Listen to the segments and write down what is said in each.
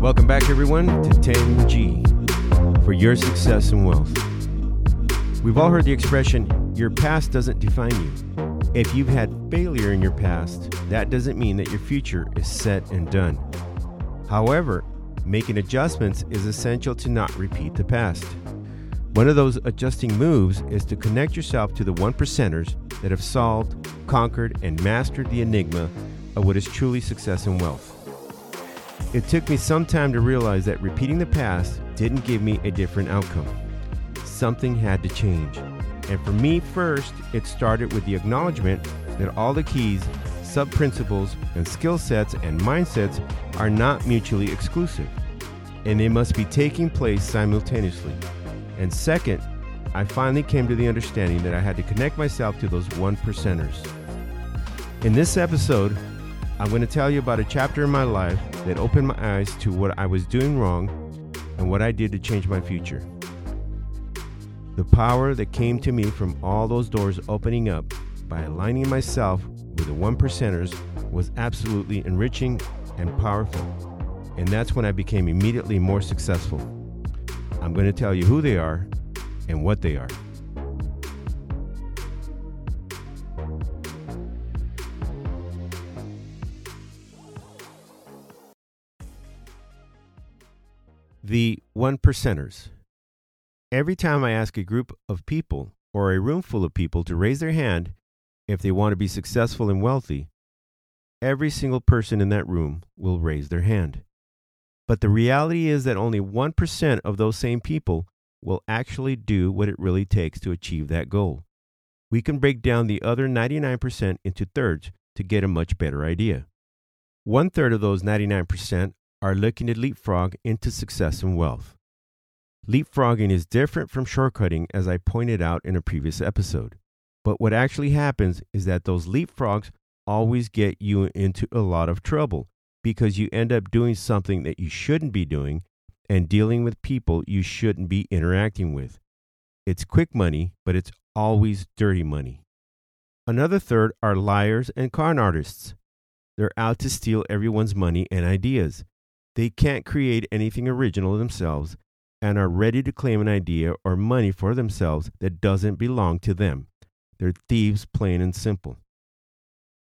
Welcome back, everyone, to 10G for your success and wealth. We've all heard the expression, your past doesn't define you. If you've had failure in your past, that doesn't mean that your future is set and done. However, making adjustments is essential to not repeat the past. One of those adjusting moves is to connect yourself to the one percenters that have solved, conquered, and mastered the enigma of what is truly success and wealth. It took me some time to realize that repeating the past didn't give me a different outcome. Something had to change. And for me, first, it started with the acknowledgement that all the keys, sub principles, and skill sets and mindsets are not mutually exclusive, and they must be taking place simultaneously. And second, I finally came to the understanding that I had to connect myself to those one percenters. In this episode, I'm going to tell you about a chapter in my life that opened my eyes to what I was doing wrong and what I did to change my future. The power that came to me from all those doors opening up by aligning myself with the one percenters was absolutely enriching and powerful. And that's when I became immediately more successful. I'm going to tell you who they are and what they are. The one percenters. Every time I ask a group of people or a room full of people to raise their hand if they want to be successful and wealthy, every single person in that room will raise their hand. But the reality is that only 1% of those same people will actually do what it really takes to achieve that goal. We can break down the other 99% into thirds to get a much better idea. One third of those 99% are looking to leapfrog into success and wealth. Leapfrogging is different from shortcutting, as I pointed out in a previous episode. But what actually happens is that those leapfrogs always get you into a lot of trouble because you end up doing something that you shouldn't be doing and dealing with people you shouldn't be interacting with. It's quick money, but it's always dirty money. Another third are liars and con artists. They're out to steal everyone's money and ideas. They can't create anything original themselves and are ready to claim an idea or money for themselves that doesn't belong to them. They're thieves, plain and simple.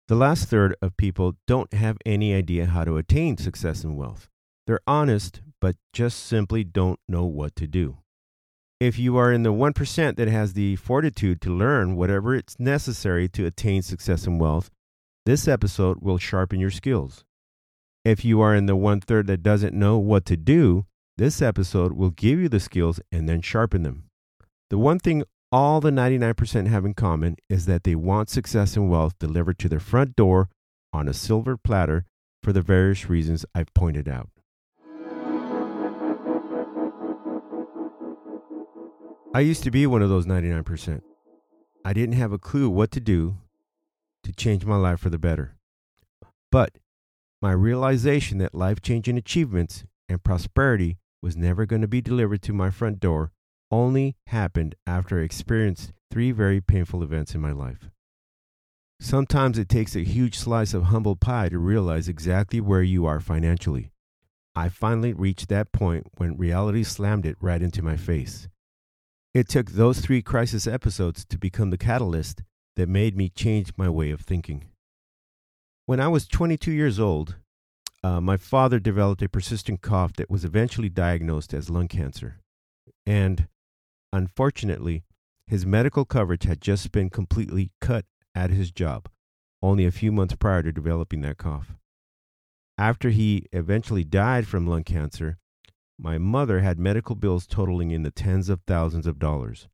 The last third of people don't have any idea how to attain success and wealth. They're honest, but just simply don't know what to do. If you are in the 1% that has the fortitude to learn whatever it's necessary to attain success and wealth, this episode will sharpen your skills. If you are in the one third that doesn't know what to do, this episode will give you the skills and then sharpen them. The one thing all the 99% have in common is that they want success and wealth delivered to their front door on a silver platter for the various reasons I've pointed out. I used to be one of those 99%. I didn't have a clue what to do to change my life for the better. But my realization that life changing achievements and prosperity was never going to be delivered to my front door only happened after I experienced three very painful events in my life. Sometimes it takes a huge slice of humble pie to realize exactly where you are financially. I finally reached that point when reality slammed it right into my face. It took those three crisis episodes to become the catalyst that made me change my way of thinking. When I was 22 years old, uh, my father developed a persistent cough that was eventually diagnosed as lung cancer. And unfortunately, his medical coverage had just been completely cut at his job only a few months prior to developing that cough. After he eventually died from lung cancer, my mother had medical bills totaling in the tens of thousands of dollars.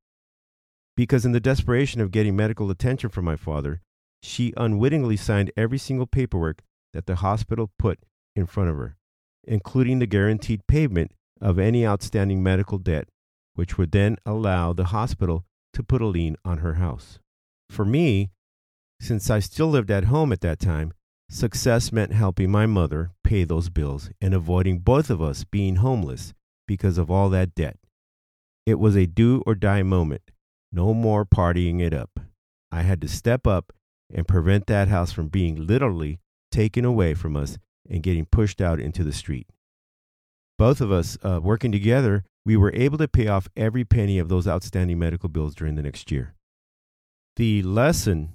Because, in the desperation of getting medical attention from my father, she unwittingly signed every single paperwork that the hospital put in front of her, including the guaranteed payment of any outstanding medical debt, which would then allow the hospital to put a lien on her house. For me, since I still lived at home at that time, success meant helping my mother pay those bills and avoiding both of us being homeless because of all that debt. It was a do or die moment. No more partying it up. I had to step up and prevent that house from being literally taken away from us and getting pushed out into the street. Both of us, uh, working together, we were able to pay off every penny of those outstanding medical bills during the next year. The lesson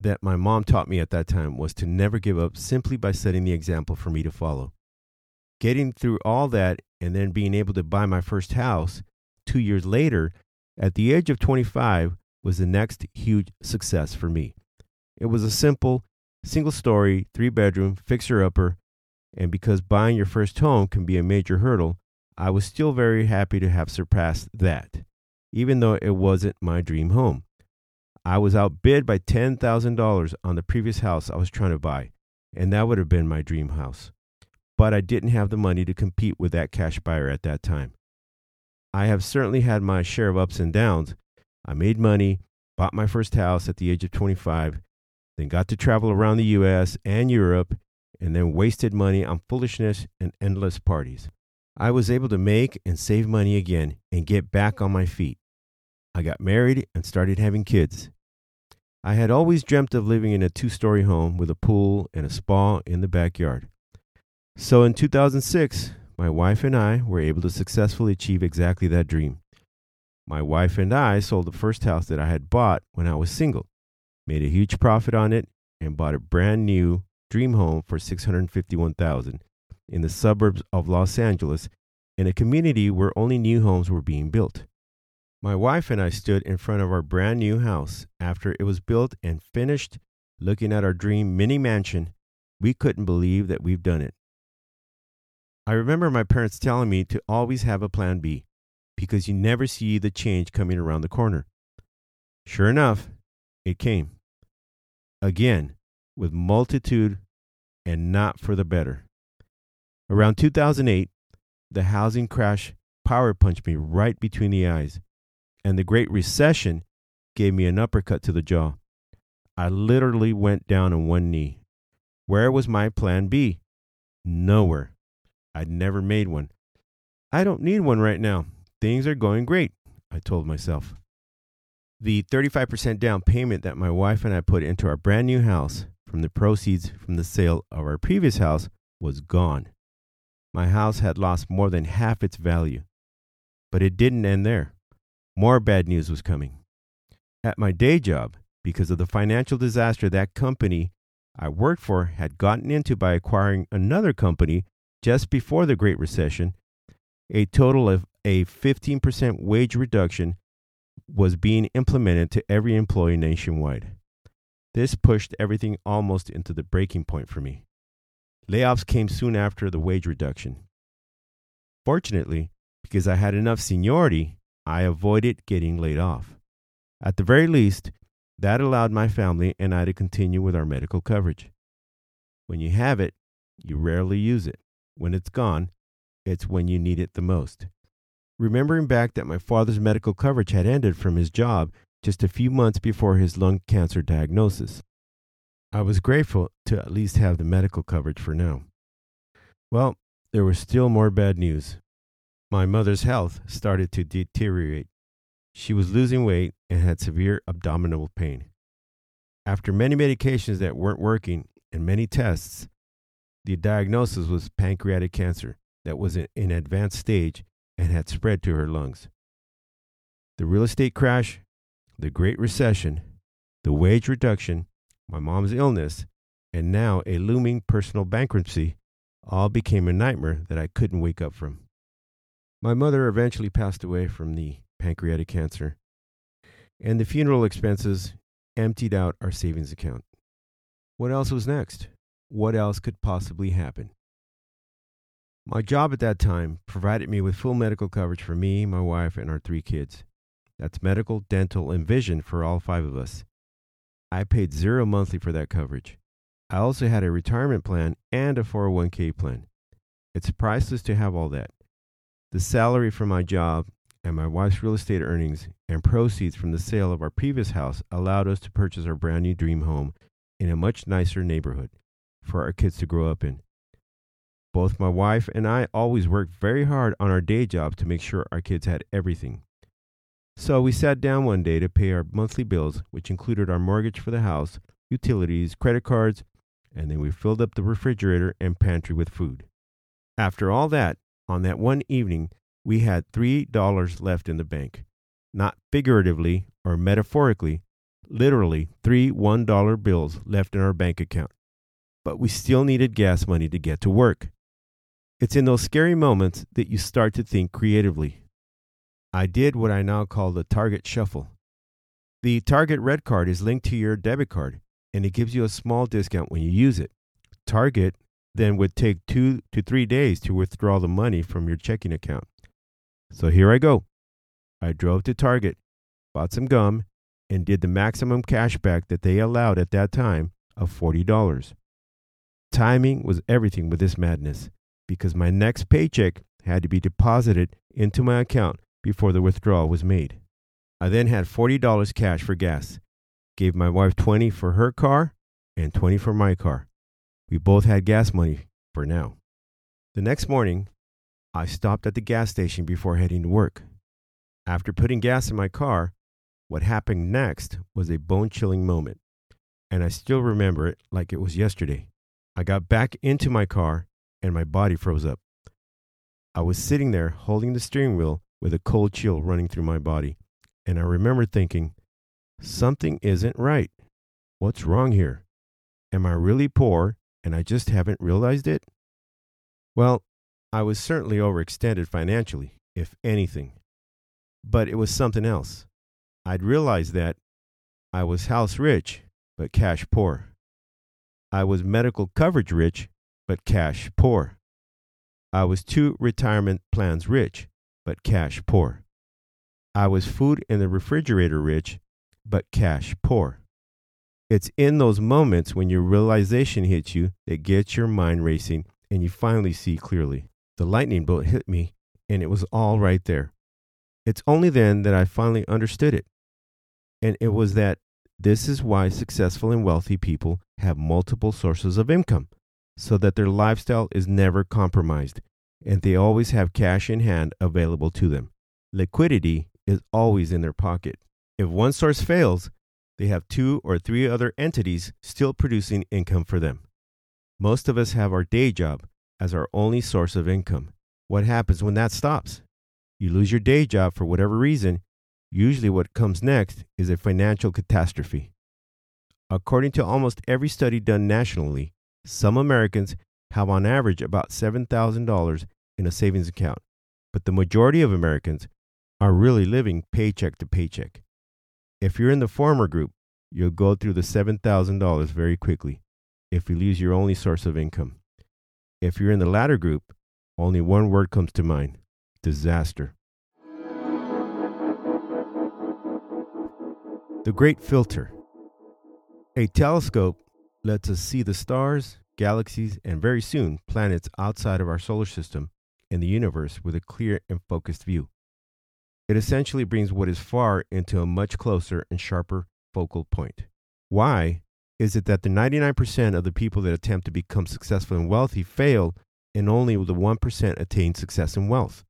that my mom taught me at that time was to never give up simply by setting the example for me to follow. Getting through all that and then being able to buy my first house two years later, at the age of 25, was the next huge success for me. It was a simple, single story, three bedroom, fixer upper, and because buying your first home can be a major hurdle, I was still very happy to have surpassed that, even though it wasn't my dream home. I was outbid by $10,000 on the previous house I was trying to buy, and that would have been my dream house. But I didn't have the money to compete with that cash buyer at that time. I have certainly had my share of ups and downs. I made money, bought my first house at the age of 25, then got to travel around the US and Europe, and then wasted money on foolishness and endless parties. I was able to make and save money again and get back on my feet. I got married and started having kids. I had always dreamt of living in a two story home with a pool and a spa in the backyard. So in 2006, my wife and I were able to successfully achieve exactly that dream. My wife and I sold the first house that I had bought when I was single, made a huge profit on it, and bought a brand new dream home for 651,000 in the suburbs of Los Angeles in a community where only new homes were being built. My wife and I stood in front of our brand new house after it was built and finished, looking at our dream mini mansion. We couldn't believe that we've done it. I remember my parents telling me to always have a plan B because you never see the change coming around the corner. Sure enough, it came. Again, with multitude and not for the better. Around 2008, the housing crash power punched me right between the eyes, and the Great Recession gave me an uppercut to the jaw. I literally went down on one knee. Where was my plan B? Nowhere. I'd never made one. I don't need one right now. Things are going great, I told myself. The 35% down payment that my wife and I put into our brand new house from the proceeds from the sale of our previous house was gone my house had lost more than half its value. But it didn't end there. More bad news was coming. At my day job, because of the financial disaster that company I worked for had gotten into by acquiring another company just before the Great Recession, a total of a 15% wage reduction was being implemented to every employee nationwide. This pushed everything almost into the breaking point for me. Layoffs came soon after the wage reduction. Fortunately, because I had enough seniority, I avoided getting laid off. At the very least, that allowed my family and I to continue with our medical coverage. When you have it, you rarely use it. When it's gone, it's when you need it the most. Remembering back that my father's medical coverage had ended from his job just a few months before his lung cancer diagnosis. I was grateful to at least have the medical coverage for now. Well, there was still more bad news. My mother's health started to deteriorate. She was losing weight and had severe abdominal pain. After many medications that weren't working and many tests, the diagnosis was pancreatic cancer that was in an advanced stage and had spread to her lungs. The real estate crash, the Great Recession, the wage reduction, my mom's illness, and now a looming personal bankruptcy all became a nightmare that I couldn't wake up from. My mother eventually passed away from the pancreatic cancer, and the funeral expenses emptied out our savings account. What else was next? What else could possibly happen? My job at that time provided me with full medical coverage for me, my wife, and our three kids. That's medical, dental, and vision for all five of us. I paid zero monthly for that coverage. I also had a retirement plan and a 401k plan. It's priceless to have all that. The salary from my job and my wife's real estate earnings and proceeds from the sale of our previous house allowed us to purchase our brand new dream home in a much nicer neighborhood for our kids to grow up in. Both my wife and I always worked very hard on our day jobs to make sure our kids had everything. So we sat down one day to pay our monthly bills, which included our mortgage for the house, utilities, credit cards, and then we filled up the refrigerator and pantry with food. After all that, on that one evening, we had $3 left in the bank. Not figuratively or metaphorically, literally three $1 bills left in our bank account. But we still needed gas money to get to work. It's in those scary moments that you start to think creatively. I did what I now call the Target Shuffle. The Target Red Card is linked to your debit card, and it gives you a small discount when you use it. Target then would take two to three days to withdraw the money from your checking account. So here I go. I drove to Target, bought some gum, and did the maximum cash back that they allowed at that time of $40. Timing was everything with this madness because my next paycheck had to be deposited into my account before the withdrawal was made. I then had $40 cash for gas, gave my wife 20 for her car and 20 for my car. We both had gas money for now. The next morning, I stopped at the gas station before heading to work. After putting gas in my car, what happened next was a bone chilling moment, and I still remember it like it was yesterday. I got back into my car and my body froze up. I was sitting there holding the steering wheel with a cold chill running through my body, and I remember thinking, something isn't right. What's wrong here? Am I really poor and I just haven't realized it? Well, I was certainly overextended financially, if anything. But it was something else. I'd realized that I was house rich, but cash poor. I was medical coverage rich, but cash poor. I was two retirement plans rich, but cash poor. I was food in the refrigerator rich, but cash poor. It's in those moments when your realization hits you that gets your mind racing and you finally see clearly. The lightning bolt hit me and it was all right there. It's only then that I finally understood it. And it was that this is why successful and wealthy people have multiple sources of income, so that their lifestyle is never compromised and they always have cash in hand available to them. Liquidity is always in their pocket. If one source fails, they have two or three other entities still producing income for them. Most of us have our day job as our only source of income. What happens when that stops? You lose your day job for whatever reason. Usually, what comes next is a financial catastrophe. According to almost every study done nationally, some Americans have on average about $7,000 in a savings account, but the majority of Americans are really living paycheck to paycheck. If you're in the former group, you'll go through the $7,000 very quickly if you lose your only source of income. If you're in the latter group, only one word comes to mind disaster. The Great Filter. A telescope lets us see the stars, galaxies, and very soon planets outside of our solar system and the universe with a clear and focused view. It essentially brings what is far into a much closer and sharper focal point. Why is it that the 99% of the people that attempt to become successful and wealthy fail and only the 1% attain success and wealth?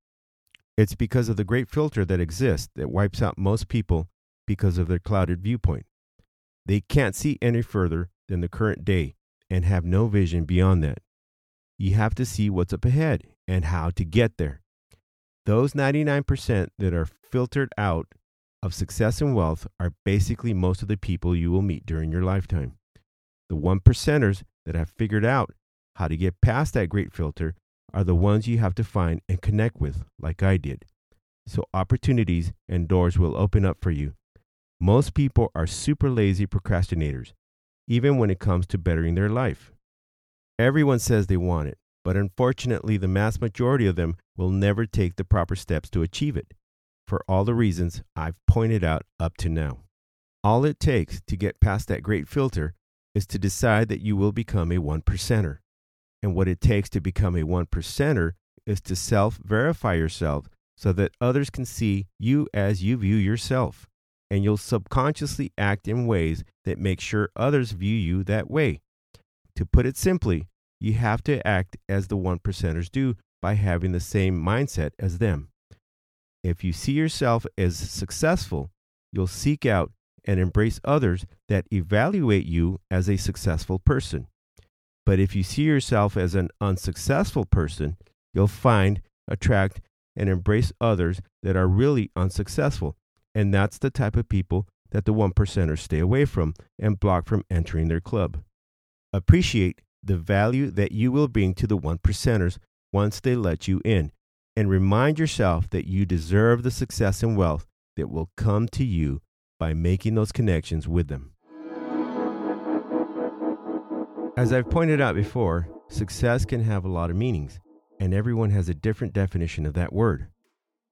It's because of the great filter that exists that wipes out most people because of their clouded viewpoint. They can't see any further than the current day and have no vision beyond that. You have to see what's up ahead and how to get there. Those 99% that are filtered out of success and wealth are basically most of the people you will meet during your lifetime. The one percenters that have figured out how to get past that great filter are the ones you have to find and connect with, like I did. So opportunities and doors will open up for you. Most people are super lazy procrastinators, even when it comes to bettering their life. Everyone says they want it, but unfortunately, the mass majority of them will never take the proper steps to achieve it, for all the reasons I've pointed out up to now. All it takes to get past that great filter is to decide that you will become a one percenter. And what it takes to become a one percenter is to self verify yourself so that others can see you as you view yourself. And you'll subconsciously act in ways that make sure others view you that way. To put it simply, you have to act as the one percenters do by having the same mindset as them. If you see yourself as successful, you'll seek out and embrace others that evaluate you as a successful person. But if you see yourself as an unsuccessful person, you'll find, attract, and embrace others that are really unsuccessful. And that's the type of people that the one percenters stay away from and block from entering their club. Appreciate the value that you will bring to the one percenters once they let you in, and remind yourself that you deserve the success and wealth that will come to you by making those connections with them. As I've pointed out before, success can have a lot of meanings, and everyone has a different definition of that word.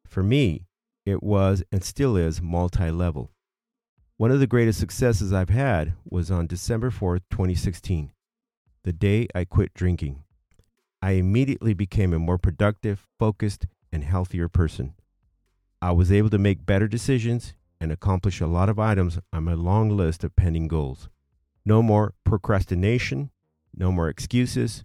For me, it was and still is multi level. One of the greatest successes I've had was on December 4th, 2016, the day I quit drinking. I immediately became a more productive, focused, and healthier person. I was able to make better decisions and accomplish a lot of items on my long list of pending goals. No more procrastination, no more excuses.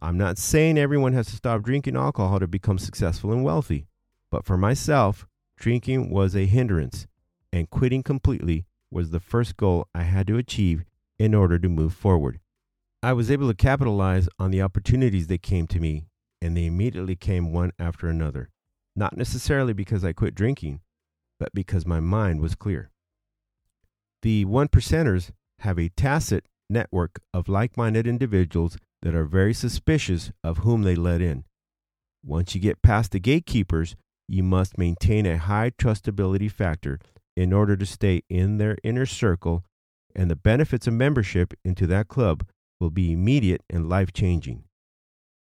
I'm not saying everyone has to stop drinking alcohol to become successful and wealthy, but for myself, drinking was a hindrance, and quitting completely was the first goal I had to achieve in order to move forward. I was able to capitalize on the opportunities that came to me, and they immediately came one after another not necessarily because I quit drinking, but because my mind was clear. The one percenters have a tacit network of like minded individuals that are very suspicious of whom they let in. Once you get past the gatekeepers, you must maintain a high trustability factor in order to stay in their inner circle, and the benefits of membership into that club will be immediate and life changing.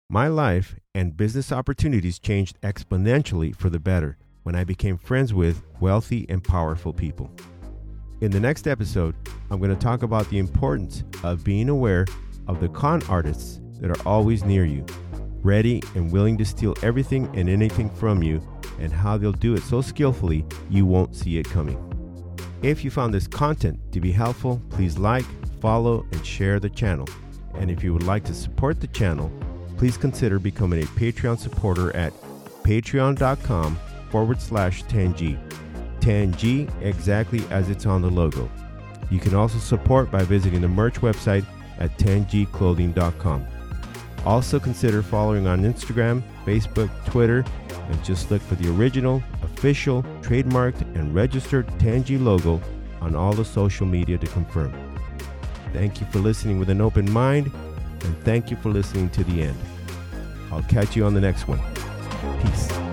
My life and business opportunities changed exponentially for the better when I became friends with wealthy and powerful people. In the next episode, I'm going to talk about the importance of being aware of the con artists that are always near you, ready and willing to steal everything and anything from you, and how they'll do it so skillfully you won't see it coming. If you found this content to be helpful, please like, follow, and share the channel. And if you would like to support the channel, please consider becoming a Patreon supporter at patreon.com forward slash 10G. 10G exactly as it's on the logo. You can also support by visiting the merch website at 10gclothing.com. Also consider following on Instagram, Facebook, Twitter, and just look for the original, official, trademarked, and registered 10G logo on all the social media to confirm. Thank you for listening with an open mind and thank you for listening to the end. I'll catch you on the next one. Peace.